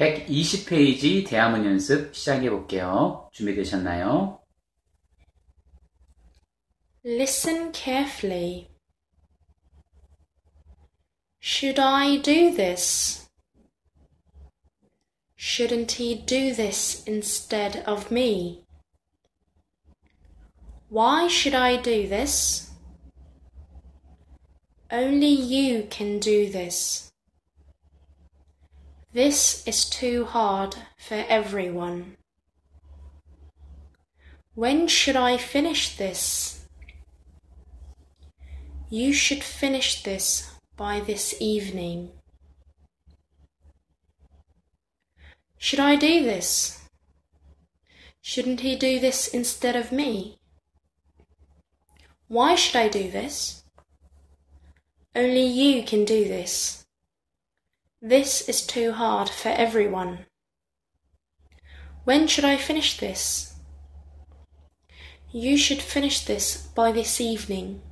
120페이지 대화문 연습 시작해 볼게요. 준비되셨나요? Listen carefully. Should I do this? Shouldn't he do this instead of me? Why should I do this? Only you can do this. This is too hard for everyone. When should I finish this? You should finish this by this evening. Should I do this? Shouldn't he do this instead of me? Why should I do this? Only you can do this. This is too hard for everyone. When should I finish this? You should finish this by this evening.